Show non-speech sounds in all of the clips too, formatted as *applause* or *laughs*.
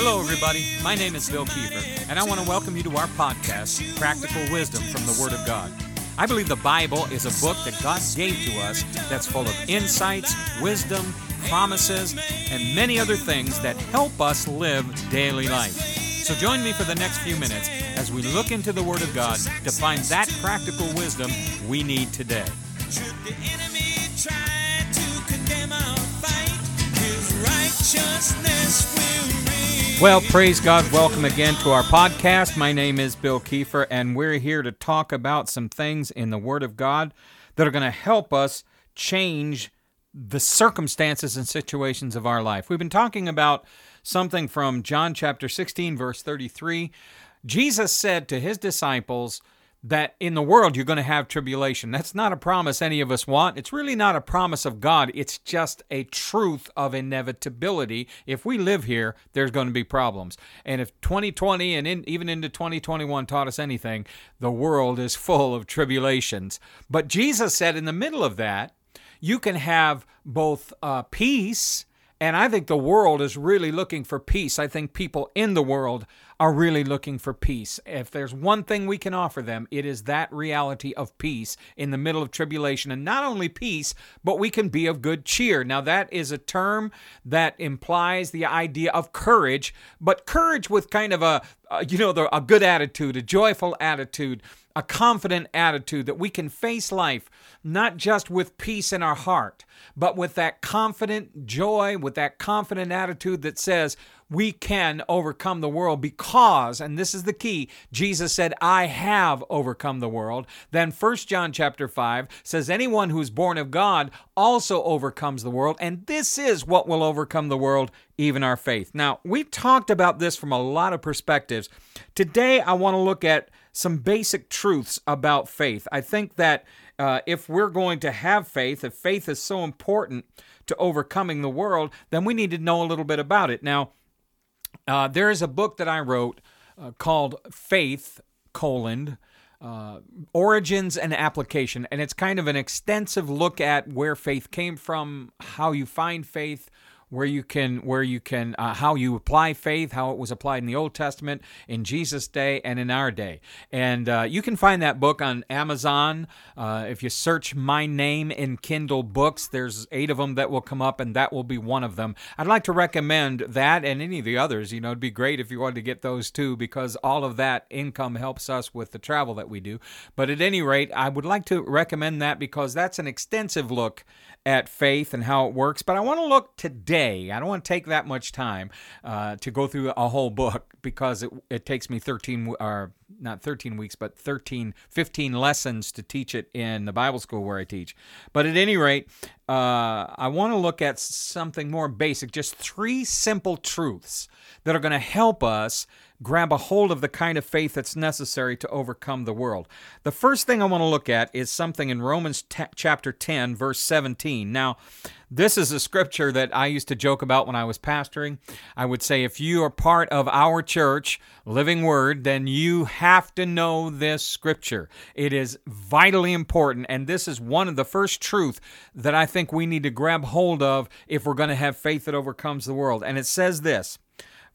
Hello, everybody. My name is Bill Kiefer, and I want to welcome you to our podcast, Practical Wisdom from the Word of God. I believe the Bible is a book that God gave to us that's full of insights, wisdom, promises, and many other things that help us live daily life. So join me for the next few minutes as we look into the Word of God to find that practical wisdom we need today. Should the enemy try to condemn our fight, his righteousness Well, praise God. Welcome again to our podcast. My name is Bill Kiefer, and we're here to talk about some things in the Word of God that are going to help us change the circumstances and situations of our life. We've been talking about something from John chapter 16, verse 33. Jesus said to his disciples, that in the world you're going to have tribulation. That's not a promise any of us want. It's really not a promise of God. It's just a truth of inevitability. If we live here, there's going to be problems. And if 2020 and in, even into 2021 taught us anything, the world is full of tribulations. But Jesus said in the middle of that, you can have both uh, peace and I think the world is really looking for peace. I think people in the world are really looking for peace. If there's one thing we can offer them, it is that reality of peace in the middle of tribulation. And not only peace, but we can be of good cheer. Now, that is a term that implies the idea of courage, but courage with kind of a, you know, a good attitude, a joyful attitude, a confident attitude that we can face life not just with peace in our heart, but with that confident joy, with that confident attitude that says, we can overcome the world because and this is the key jesus said i have overcome the world then 1 john chapter 5 says anyone who's born of god also overcomes the world and this is what will overcome the world even our faith now we've talked about this from a lot of perspectives today i want to look at some basic truths about faith. I think that uh, if we're going to have faith, if faith is so important to overcoming the world, then we need to know a little bit about it. Now, uh, there is a book that I wrote uh, called Faith, colon, uh, origins and application. And it's kind of an extensive look at where faith came from, how you find faith, where you can where you can uh, how you apply faith, how it was applied in the Old Testament, in Jesus' day, and in our day. And uh, you can find that book on Amazon. Uh, if you search my name in Kindle books, there's eight of them that will come up, and that will be one of them. I'd like to recommend that and any of the others. You know, it'd be great if you wanted to get those too, because all of that income helps us with the travel that we do. But at any rate, I would like to recommend that because that's an extensive look at faith and how it works. But I want to look today. I don't want to take that much time uh, to go through a whole book because it, it takes me 13 or not 13 weeks, but 13, 15 lessons to teach it in the Bible school where I teach. But at any rate, uh, I want to look at something more basic, just three simple truths that are going to help us grab a hold of the kind of faith that's necessary to overcome the world. The first thing I want to look at is something in Romans t- chapter 10, verse 17. Now, this is a scripture that I used to joke about when I was pastoring. I would say, if you are part of our church, Living Word, then you have to know this scripture. It is vitally important, and this is one of the first truth that I think we need to grab hold of if we're going to have faith that overcomes the world. And it says this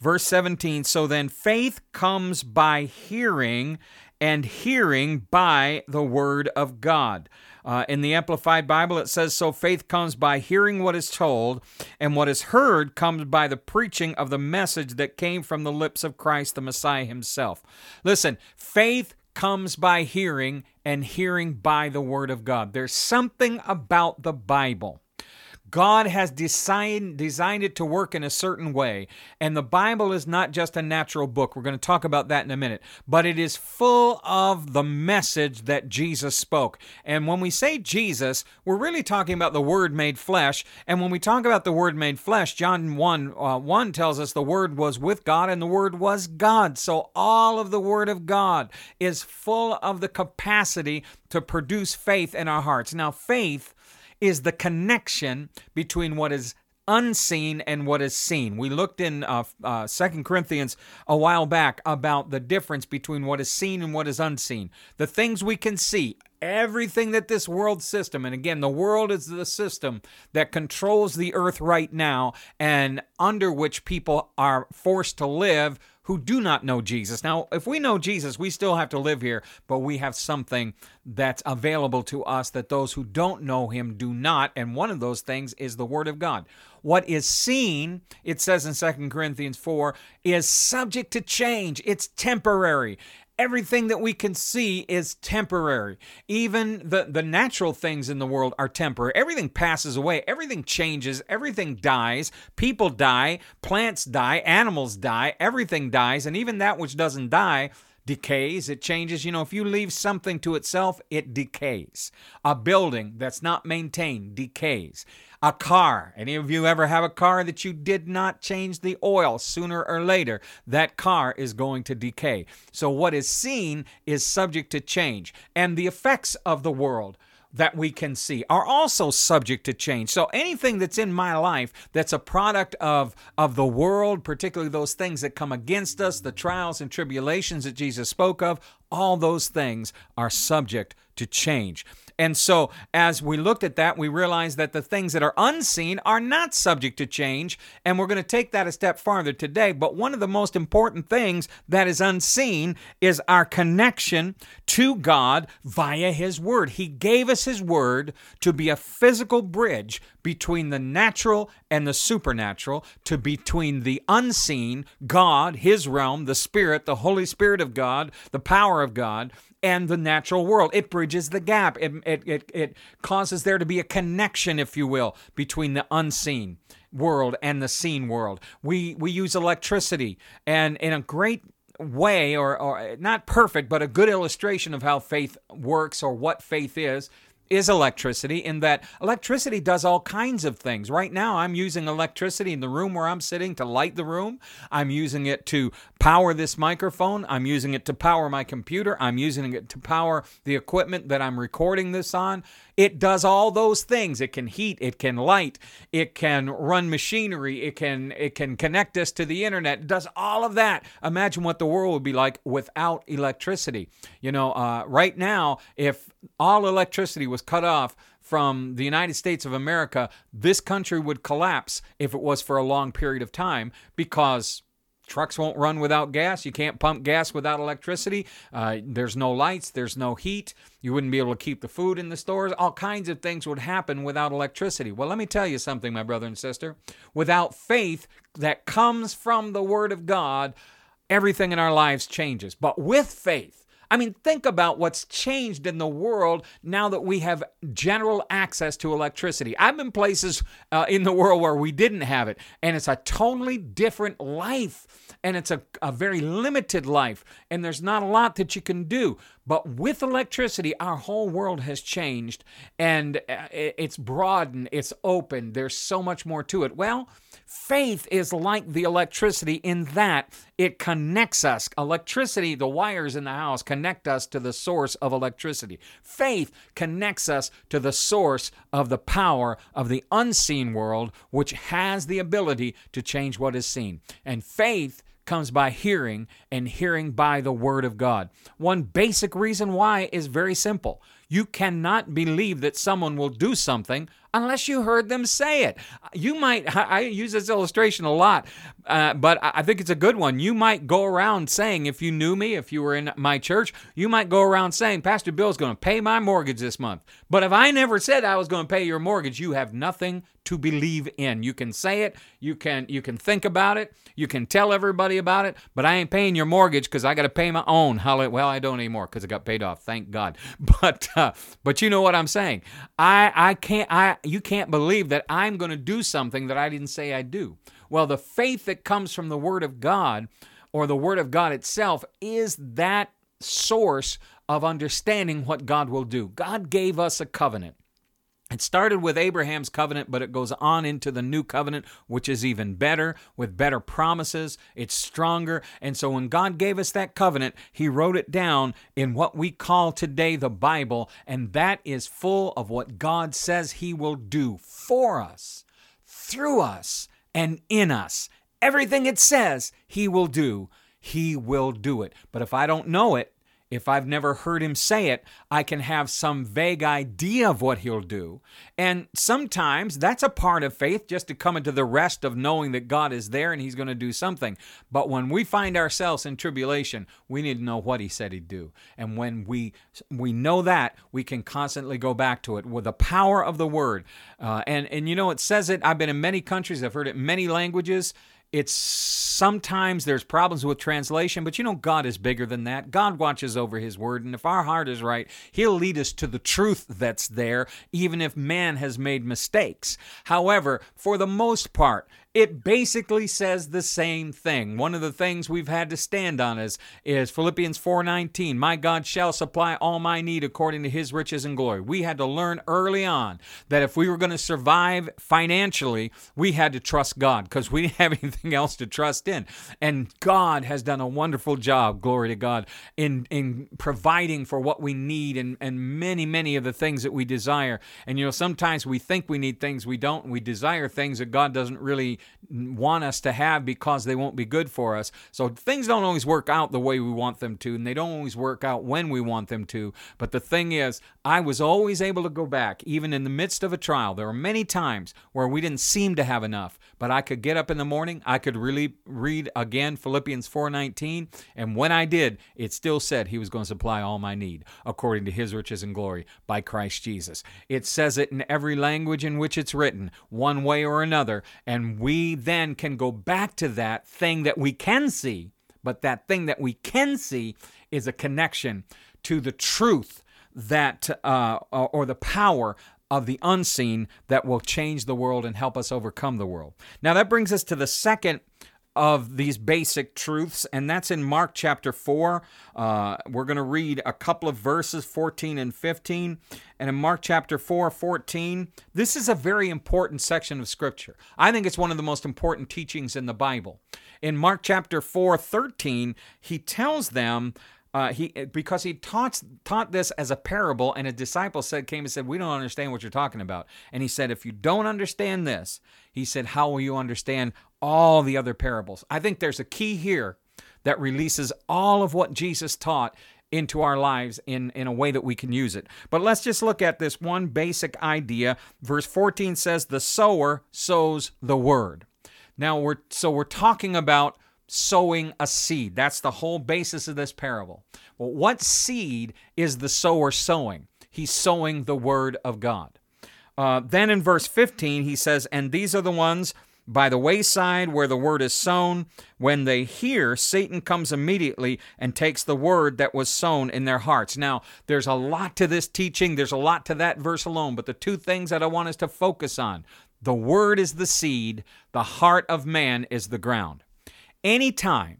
Verse 17 So then faith comes by hearing, and hearing by the word of God. Uh, in the Amplified Bible, it says, So faith comes by hearing what is told, and what is heard comes by the preaching of the message that came from the lips of Christ the Messiah himself. Listen, faith comes by hearing, and hearing by the Word of God. There's something about the Bible God has designed, designed it to work in a certain way. And the Bible is not just a natural book. We're going to talk about that in a minute. But it is full of the message that Jesus spoke. And when we say Jesus, we're really talking about the Word made flesh. And when we talk about the Word made flesh, John 1 uh, 1 tells us the Word was with God and the Word was God. So all of the Word of God is full of the capacity to produce faith in our hearts. Now, faith is the connection between what is unseen and what is seen. We looked in uh, uh, 2 Corinthians a while back about the difference between what is seen and what is unseen. The things we can see, everything that this world system, and again, the world is the system that controls the earth right now and under which people are forced to live who do not know Jesus. Now, if we know Jesus, we still have to live here, but we have something that's available to us that those who don't know him do not, and one of those things is the word of God. What is seen, it says in 2 Corinthians 4, is subject to change. It's temporary everything that we can see is temporary. Even the, the natural things in the world are temporary. Everything passes away, everything changes, everything dies. People die, plants die, animals die, everything dies, and even that which doesn't die decays, it changes. You know, if you leave something to itself, it decays. A building that's not maintained decays. A car, any of you ever have a car that you did not change the oil sooner or later? That car is going to decay. So, what is seen is subject to change. And the effects of the world that we can see are also subject to change. So anything that's in my life that's a product of of the world, particularly those things that come against us, the trials and tribulations that Jesus spoke of, all those things are subject to change. And so, as we looked at that, we realized that the things that are unseen are not subject to change. And we're going to take that a step farther today. But one of the most important things that is unseen is our connection to God via His Word. He gave us His Word to be a physical bridge between the natural and the supernatural, to between the unseen, God, His realm, the Spirit, the Holy Spirit of God, the power of God, and the natural world. It bridges the gap. It, it, it, it causes there to be a connection, if you will, between the unseen world and the seen world. We, we use electricity, and in a great way, or, or not perfect, but a good illustration of how faith works or what faith is, is electricity in that electricity does all kinds of things. Right now, I'm using electricity in the room where I'm sitting to light the room. I'm using it to power this microphone. I'm using it to power my computer. I'm using it to power the equipment that I'm recording this on. It does all those things. It can heat, it can light, it can run machinery, it can it can connect us to the internet. It does all of that. Imagine what the world would be like without electricity. You know, uh, right now, if all electricity was cut off from the United States of America, this country would collapse if it was for a long period of time because Trucks won't run without gas. You can't pump gas without electricity. Uh, there's no lights. There's no heat. You wouldn't be able to keep the food in the stores. All kinds of things would happen without electricity. Well, let me tell you something, my brother and sister. Without faith that comes from the Word of God, everything in our lives changes. But with faith, I mean, think about what's changed in the world now that we have general access to electricity. I've been places uh, in the world where we didn't have it, and it's a totally different life, and it's a, a very limited life, and there's not a lot that you can do. But with electricity, our whole world has changed, and uh, it's broadened, it's open, there's so much more to it. Well, Faith is like the electricity in that it connects us. Electricity, the wires in the house connect us to the source of electricity. Faith connects us to the source of the power of the unseen world, which has the ability to change what is seen. And faith comes by hearing, and hearing by the Word of God. One basic reason why is very simple. You cannot believe that someone will do something unless you heard them say it. You might, I use this illustration a lot, uh, but I think it's a good one. You might go around saying, if you knew me, if you were in my church, you might go around saying, Pastor Bill's going to pay my mortgage this month. But if I never said I was going to pay your mortgage, you have nothing to believe in. You can say it, you can you can think about it, you can tell everybody about it, but I ain't paying your mortgage because I got to pay my own. Well, I don't anymore because it got paid off. Thank God. *laughs* But uh, but you know what I'm saying. I I can't I you can't believe that I'm going to do something that I didn't say I'd do. Well, the faith that comes from the Word of God or the Word of God itself is that source of understanding what God will do. God gave us a covenant. It started with Abraham's covenant, but it goes on into the new covenant, which is even better, with better promises. It's stronger. And so when God gave us that covenant, He wrote it down in what we call today the Bible, and that is full of what God says He will do for us, through us, and in us. Everything it says He will do, He will do it. But if I don't know it, If I've never heard him say it, I can have some vague idea of what he'll do. And sometimes that's a part of faith, just to come into the rest of knowing that God is there and he's going to do something. But when we find ourselves in tribulation, we need to know what he said he'd do. And when we we know that, we can constantly go back to it with the power of the word. Uh, and and you know it says it. I've been in many countries. I've heard it in many languages it's sometimes there's problems with translation, but you know, God is bigger than that. God watches over His word, and if our heart is right, He'll lead us to the truth that's there, even if man has made mistakes. However, for the most part, it basically says the same thing. One of the things we've had to stand on is, is Philippians 4:19, "My God shall supply all my need according to his riches and glory." We had to learn early on that if we were going to survive financially, we had to trust God because we didn't *laughs* have anything else to trust in. And God has done a wonderful job, glory to God, in in providing for what we need and, and many, many of the things that we desire. And you know, sometimes we think we need things we don't, and we desire things that God doesn't really want us to have because they won't be good for us. So things don't always work out the way we want them to, and they don't always work out when we want them to. But the thing is, I was always able to go back, even in the midst of a trial. There were many times where we didn't seem to have enough, but I could get up in the morning, I could really read again Philippians 4:19, and when I did, it still said he was going to supply all my need according to his riches and glory by Christ Jesus. It says it in every language in which it's written, one way or another, and we we then can go back to that thing that we can see. But that thing that we can see is a connection to the truth that, uh, or the power of the unseen that will change the world and help us overcome the world. Now, that brings us to the second of these basic truths, and that's in Mark chapter 4. Uh, we're going to read a couple of verses, 14 and 15. And in Mark chapter 4, 14, this is a very important section of Scripture. I think it's one of the most important teachings in the Bible. In Mark chapter 4, 13, he tells them uh, he because he taught taught this as a parable, and a disciple said came and said, "We don't understand what you're talking about." And he said, "If you don't understand this, he said, how will you understand all the other parables?" I think there's a key here that releases all of what Jesus taught into our lives in, in a way that we can use it. But let's just look at this one basic idea. Verse 14 says, The sower sows the word. Now we're so we're talking about sowing a seed. That's the whole basis of this parable. Well, what seed is the sower sowing? He's sowing the word of God. Uh, then in verse 15, he says, And these are the ones by the wayside where the word is sown. When they hear, Satan comes immediately and takes the word that was sown in their hearts. Now, there's a lot to this teaching, there's a lot to that verse alone, but the two things that I want us to focus on the word is the seed, the heart of man is the ground. Anytime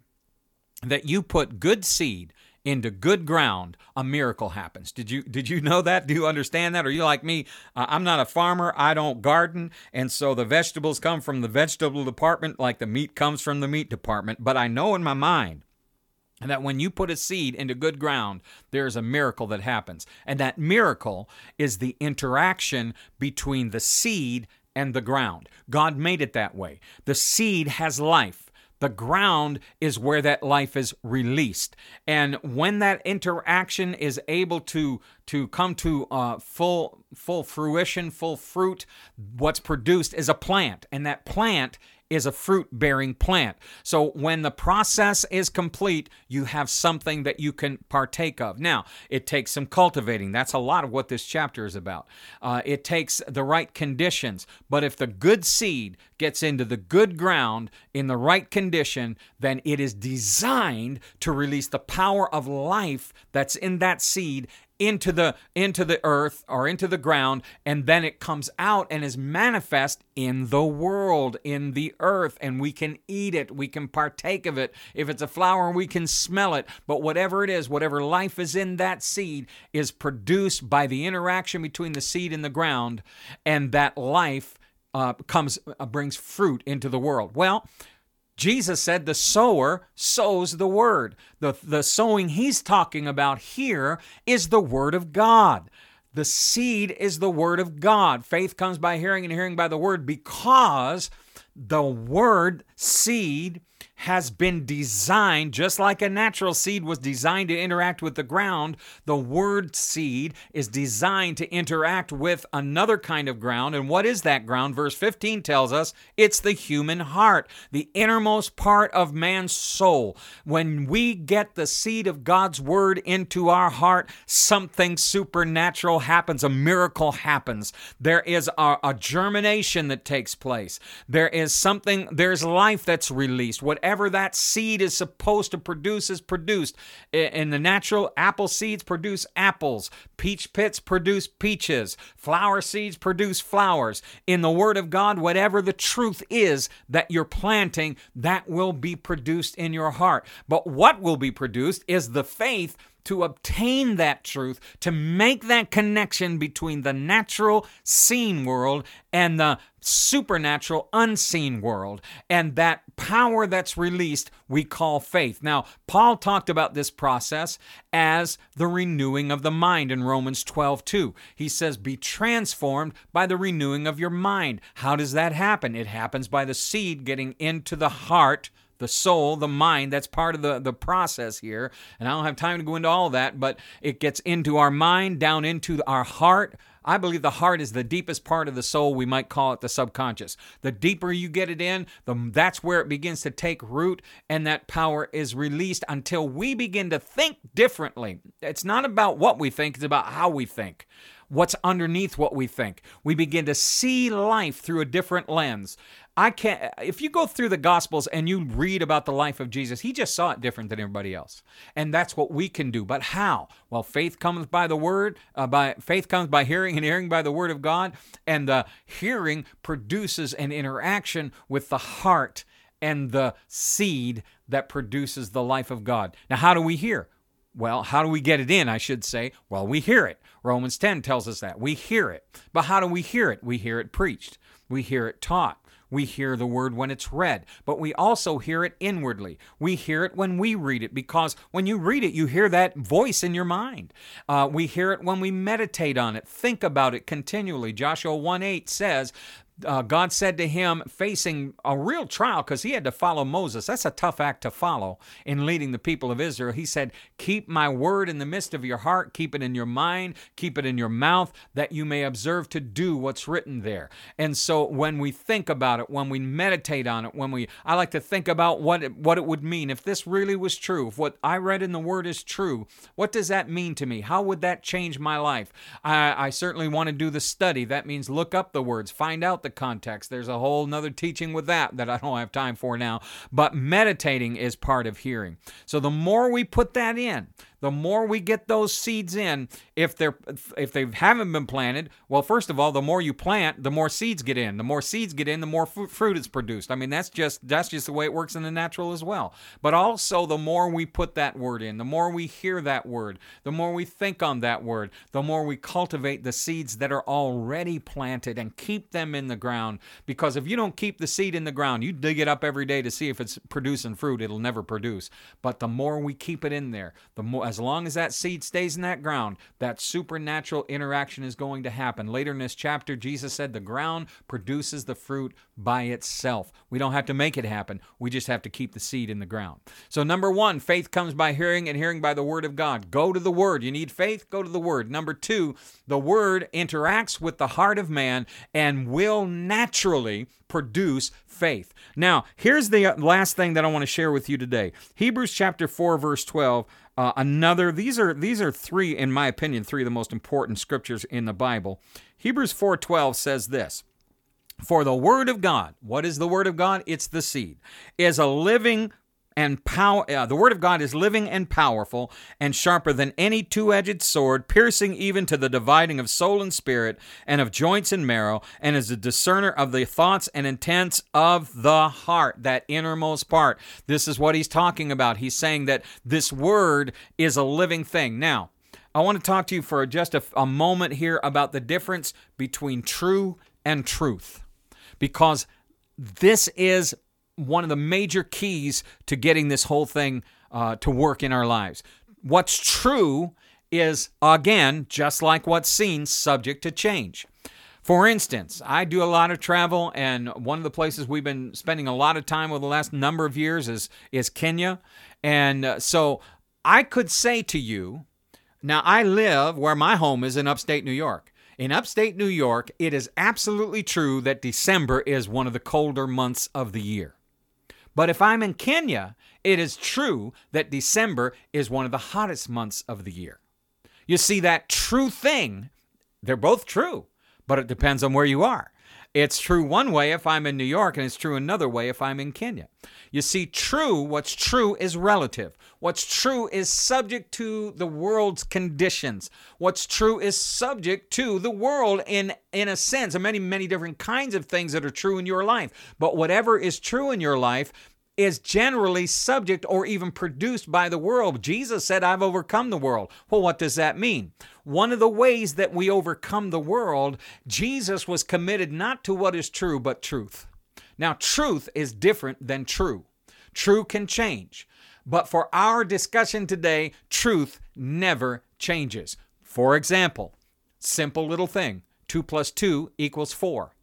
that you put good seed into good ground, a miracle happens. Did you did you know that? Do you understand that? Are you like me? Uh, I'm not a farmer. I don't garden, and so the vegetables come from the vegetable department, like the meat comes from the meat department. But I know in my mind that when you put a seed into good ground, there's a miracle that happens, and that miracle is the interaction between the seed and the ground. God made it that way. The seed has life. The ground is where that life is released. And when that interaction is able to, to come to uh, full, full fruition, full fruit, what's produced is a plant. And that plant is a fruit bearing plant. So when the process is complete, you have something that you can partake of. Now, it takes some cultivating. That's a lot of what this chapter is about. Uh, it takes the right conditions. But if the good seed gets into the good ground in the right condition, then it is designed to release the power of life that's in that seed into the into the earth or into the ground and then it comes out and is manifest in the world in the earth and we can eat it we can partake of it. If it's a flower we can smell it. But whatever it is whatever life is in that seed is produced by the interaction between the seed and the ground and that life uh, comes uh, brings fruit into the world. Well Jesus said the sower sows the word. The, the sowing he's talking about here is the word of God. The seed is the word of God. Faith comes by hearing and hearing by the word because the word seed has been designed, just like a natural seed was designed to interact with the ground, the word seed is designed to interact with another kind of ground. And what is that ground? Verse 15 tells us it's the human heart, the innermost part of man's soul. When we get the seed of God's word into our heart, something supernatural happens, a miracle happens. There is a, a germination that takes place. There is something, there's life that's released. Whatever that seed is supposed to produce is produced. In the natural, apple seeds produce apples, peach pits produce peaches, flower seeds produce flowers. In the Word of God, whatever the truth is that you're planting, that will be produced in your heart. But what will be produced is the faith to obtain that truth, to make that connection between the natural seen world and the supernatural unseen world. And that power that's released, we call faith. Now, Paul talked about this process as the renewing of the mind in Romans 12 2. He says, Be transformed by the renewing of your mind. How does that happen? It happens by the seed getting into the heart the soul, the mind. That's part of the, the process here. And I don't have time to go into all that, but it gets into our mind, down into our heart. I believe the heart is the deepest part of the soul. We might call it the subconscious. The deeper you get it in, the, that's where it begins to take root, and that power is released until we begin to think differently. It's not about what we think, it's about how we think what's underneath what we think. We begin to see life through a different lens. I can't, if you go through the Gospels and you read about the life of Jesus, he just saw it different than everybody else. And that's what we can do. But how? Well, faith comes by the word, uh, by faith comes by hearing, and hearing by the word of God. And the hearing produces an interaction with the heart and the seed that produces the life of God. Now, how do we hear? Well, how do we get it in, I should say? Well, we hear it. Romans 10 tells us that. We hear it. But how do we hear it? We hear it preached, we hear it taught. We hear the word when it's read, but we also hear it inwardly. We hear it when we read it because when you read it, you hear that voice in your mind. Uh, we hear it when we meditate on it, think about it continually. Joshua 1 8 says, uh, God said to him, facing a real trial because he had to follow Moses. That's a tough act to follow in leading the people of Israel. He said, Keep my word in the midst of your heart, keep it in your mind, keep it in your mouth, that you may observe to do what's written there. And so when we think about it, when we meditate on it, when we, I like to think about what it, what it would mean if this really was true, if what I read in the word is true, what does that mean to me? How would that change my life? I, I certainly want to do the study. That means look up the words, find out the context. There's a whole nother teaching with that that I don't have time for now. But meditating is part of hearing. So the more we put that in, the more we get those seeds in if they're if they haven't been planted well first of all the more you plant the more seeds get in. The more seeds get in the more fruit is produced. I mean that's just that's just the way it works in the natural as well. But also the more we put that word in the more we hear that word the more we think on that word the more we cultivate the seeds that are already planted and keep them in the ground. Because if you don't keep the seed in the ground you dig it up every day to see if it's producing fruit it'll never produce. But the more we keep it in there the more as long as that seed stays in that ground, that supernatural interaction is going to happen. Later in this chapter, Jesus said the ground produces the fruit by itself. We don't have to make it happen. We just have to keep the seed in the ground. So, number one, faith comes by hearing, and hearing by the word of God. Go to the word. You need faith? Go to the word. Number two, the word interacts with the heart of man and will naturally produce faith. Now, here's the last thing that I want to share with you today Hebrews chapter 4, verse 12 uh, another these are these are three in my opinion three of the most important scriptures in the Bible. Hebrews 4:12 says this. For the word of God, what is the word of God? It's the seed. Is a living and power uh, the word of god is living and powerful and sharper than any two-edged sword piercing even to the dividing of soul and spirit and of joints and marrow and is a discerner of the thoughts and intents of the heart that innermost part. This is what he's talking about. He's saying that this word is a living thing. Now i want to talk to you for just a, a moment here about the difference between true and truth because this is one of the major keys to getting this whole thing uh, to work in our lives. What's true is, again, just like what's seen, subject to change. For instance, I do a lot of travel, and one of the places we've been spending a lot of time over the last number of years is, is Kenya. And uh, so I could say to you, now I live where my home is in upstate New York. In upstate New York, it is absolutely true that December is one of the colder months of the year. But if I'm in Kenya, it is true that December is one of the hottest months of the year. You see, that true thing, they're both true but it depends on where you are. It's true one way if I'm in New York, and it's true another way if I'm in Kenya. You see, true, what's true is relative. What's true is subject to the world's conditions. What's true is subject to the world in, in a sense, and many, many different kinds of things that are true in your life. But whatever is true in your life is generally subject or even produced by the world. Jesus said, I've overcome the world. Well, what does that mean? One of the ways that we overcome the world, Jesus was committed not to what is true, but truth. Now, truth is different than true. True can change. But for our discussion today, truth never changes. For example, simple little thing 2 plus 2 equals 4.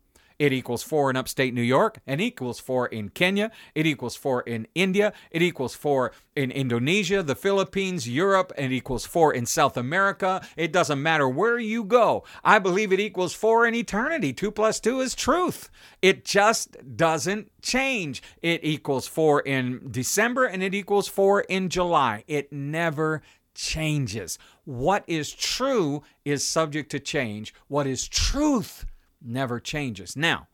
It equals 4 in upstate New York, and equals 4 in Kenya, it equals 4 in India, it equals 4 in Indonesia, the Philippines, Europe, and it equals 4 in South America. It doesn't matter where you go. I believe it equals 4 in eternity. 2 plus 2 is truth. It just doesn't change. It equals 4 in December and it equals 4 in July. It never changes. What is true is subject to change. What is truth never changes. Now,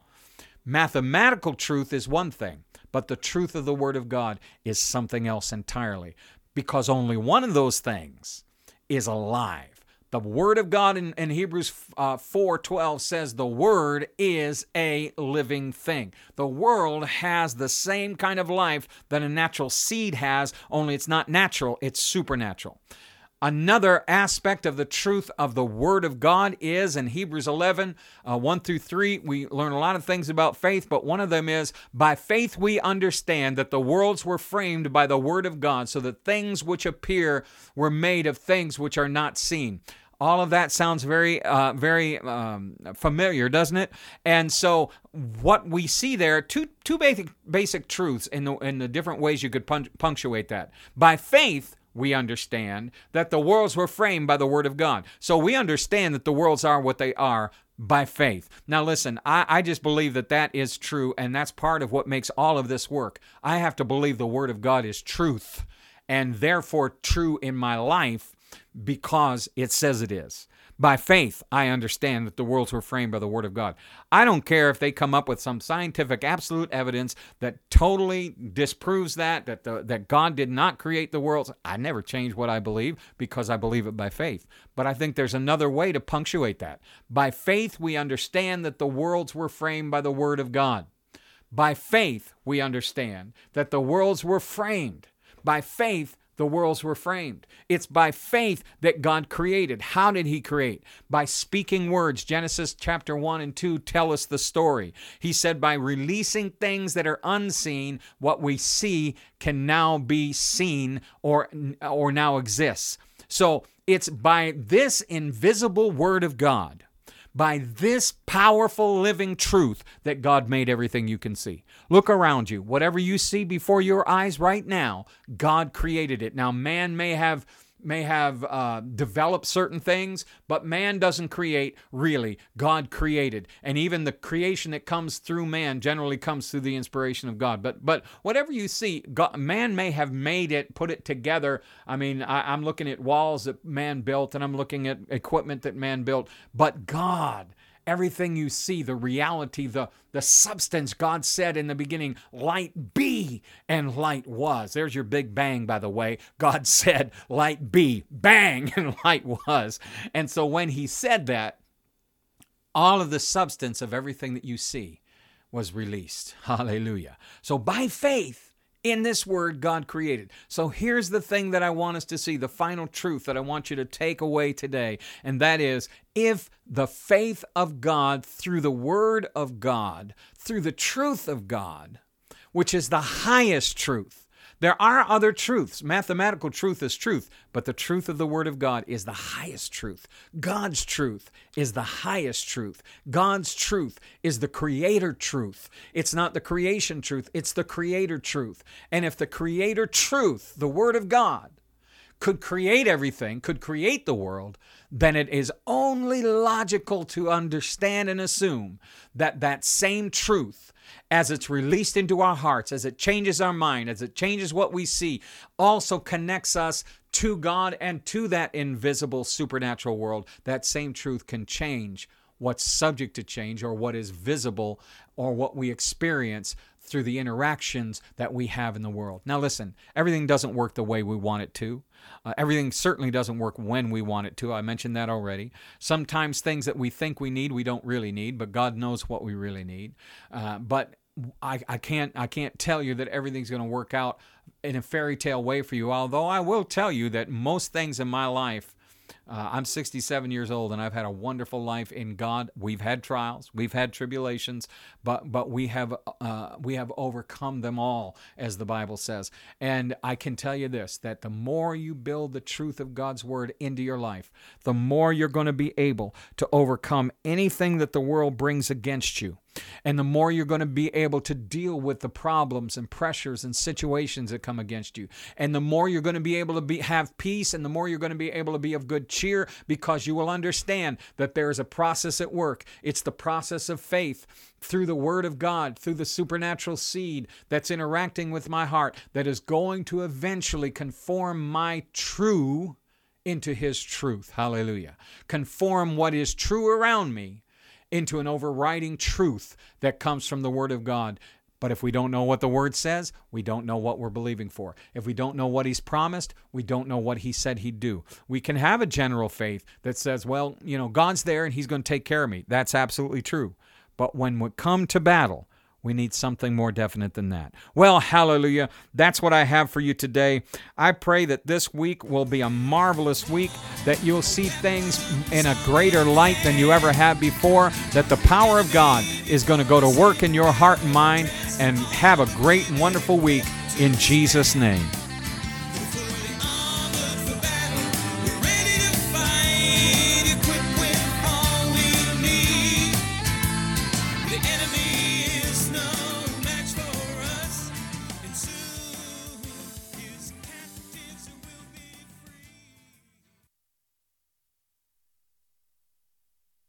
mathematical truth is one thing, but the truth of the Word of God is something else entirely because only one of those things is alive. The Word of God in, in Hebrews uh, 4:12 says the Word is a living thing. The world has the same kind of life that a natural seed has, only it's not natural, it's supernatural. Another aspect of the truth of the Word of God is in Hebrews 11, uh, 1 through 3. We learn a lot of things about faith, but one of them is by faith we understand that the worlds were framed by the Word of God, so that things which appear were made of things which are not seen. All of that sounds very, uh, very um, familiar, doesn't it? And so, what we see there, two two basic basic truths in the in the different ways you could punctuate that. By faith, we understand that the worlds were framed by the Word of God. So we understand that the worlds are what they are by faith. Now, listen, I, I, just believe that that is true, and that's part of what makes all of this work. I have to believe the Word of God is truth, and therefore true in my life because it says it is. By faith, I understand that the worlds were framed by the Word of God. I don't care if they come up with some scientific absolute evidence that totally disproves that, that, the, that God did not create the worlds. I never change what I believe because I believe it by faith. But I think there's another way to punctuate that. By faith, we understand that the worlds were framed by the Word of God. By faith, we understand that the worlds were framed. By faith, the worlds were framed. It's by faith that God created. How did He create? By speaking words. Genesis chapter 1 and 2 tell us the story. He said, by releasing things that are unseen, what we see can now be seen or, or now exists. So it's by this invisible Word of God by this powerful living truth that God made everything you can see. Look around you. Whatever you see before your eyes right now, God created it. Now, man may have may have uh, developed certain things, but man doesn't create really. God created, and even the creation that comes through man generally comes through the inspiration of God. But but whatever you see, God, man may have made it, put it together. I mean, I, I'm looking at walls that man built, and I'm looking at equipment that man built, but God everything you see, the reality, the, the substance. God said in the beginning, light be, and light was. There's your big bang, by the way. God *laughs* said, light be, bang, *laughs* and light was. And so when he said that, all of the substance of everything that you see was released. *laughs* Hallelujah. So by faith, in this word God created. So here's the thing that I want us to see, the final truth that I want you to take away today, and that is if the faith of God through the word of God, through the truth of God, which is the highest truth, There are other truths. Mathematical truth is truth, but the truth of the Word of God is the highest truth. God's truth is the highest truth. God's truth is the creator truth. It's not the creation truth, it's the creator truth. And if the creator truth, the Word of God, could create everything, could create the world, then it is only logical to understand and assume that that same truth, as it's released into our hearts, as it changes our mind, as it changes what we see, also connects us to God and to that invisible supernatural world. That same truth can change what's subject to change or what is visible or what we experience through the interactions that we have in the world. Now, listen, everything doesn't work the way we want it to. Uh, everything certainly doesn't work when we want it to. I mentioned that already. Sometimes things that we think we need, we don't really need, but God knows what we really need. Uh, but I, I can't I can't tell you that everything's going to work out in a fairy tale way for you. Although I will tell you that most things in my life uh, I'm 67 years old and I've had a wonderful life in God. We've had trials, we've had tribulations, but but we have uh, we have overcome them all, as the Bible says. And I can tell you this: that the more you build the truth of God's word into your life, the more you're going to be able to overcome anything that the world brings against you. And the more you're going to be able to deal with the problems and pressures and situations that come against you. And the more you're going to be able to be, have peace and the more you're going to be able to be of good cheer because you will understand that there is a process at work. It's the process of faith through the Word of God, through the supernatural seed that's interacting with my heart, that is going to eventually conform my true into His truth. Hallelujah. Conform what is true around me into an overriding truth that comes from the Word of God. But if we don't know what the Word says, we don't know what we're believing for. If we don't know what He's promised, we don't know what He said He'd do. We can have a general faith that says, well, you know, God's there and He's going to take care of me. That's absolutely true. But when we come to battle, we need something more definite than that. Well, hallelujah. That's what I have for you today. I pray that this week will be a marvelous week, that you'll see things in a greater light than you ever have before, that the power of God is going to go to work in your heart and mind, and have a great and wonderful week in Jesus' name.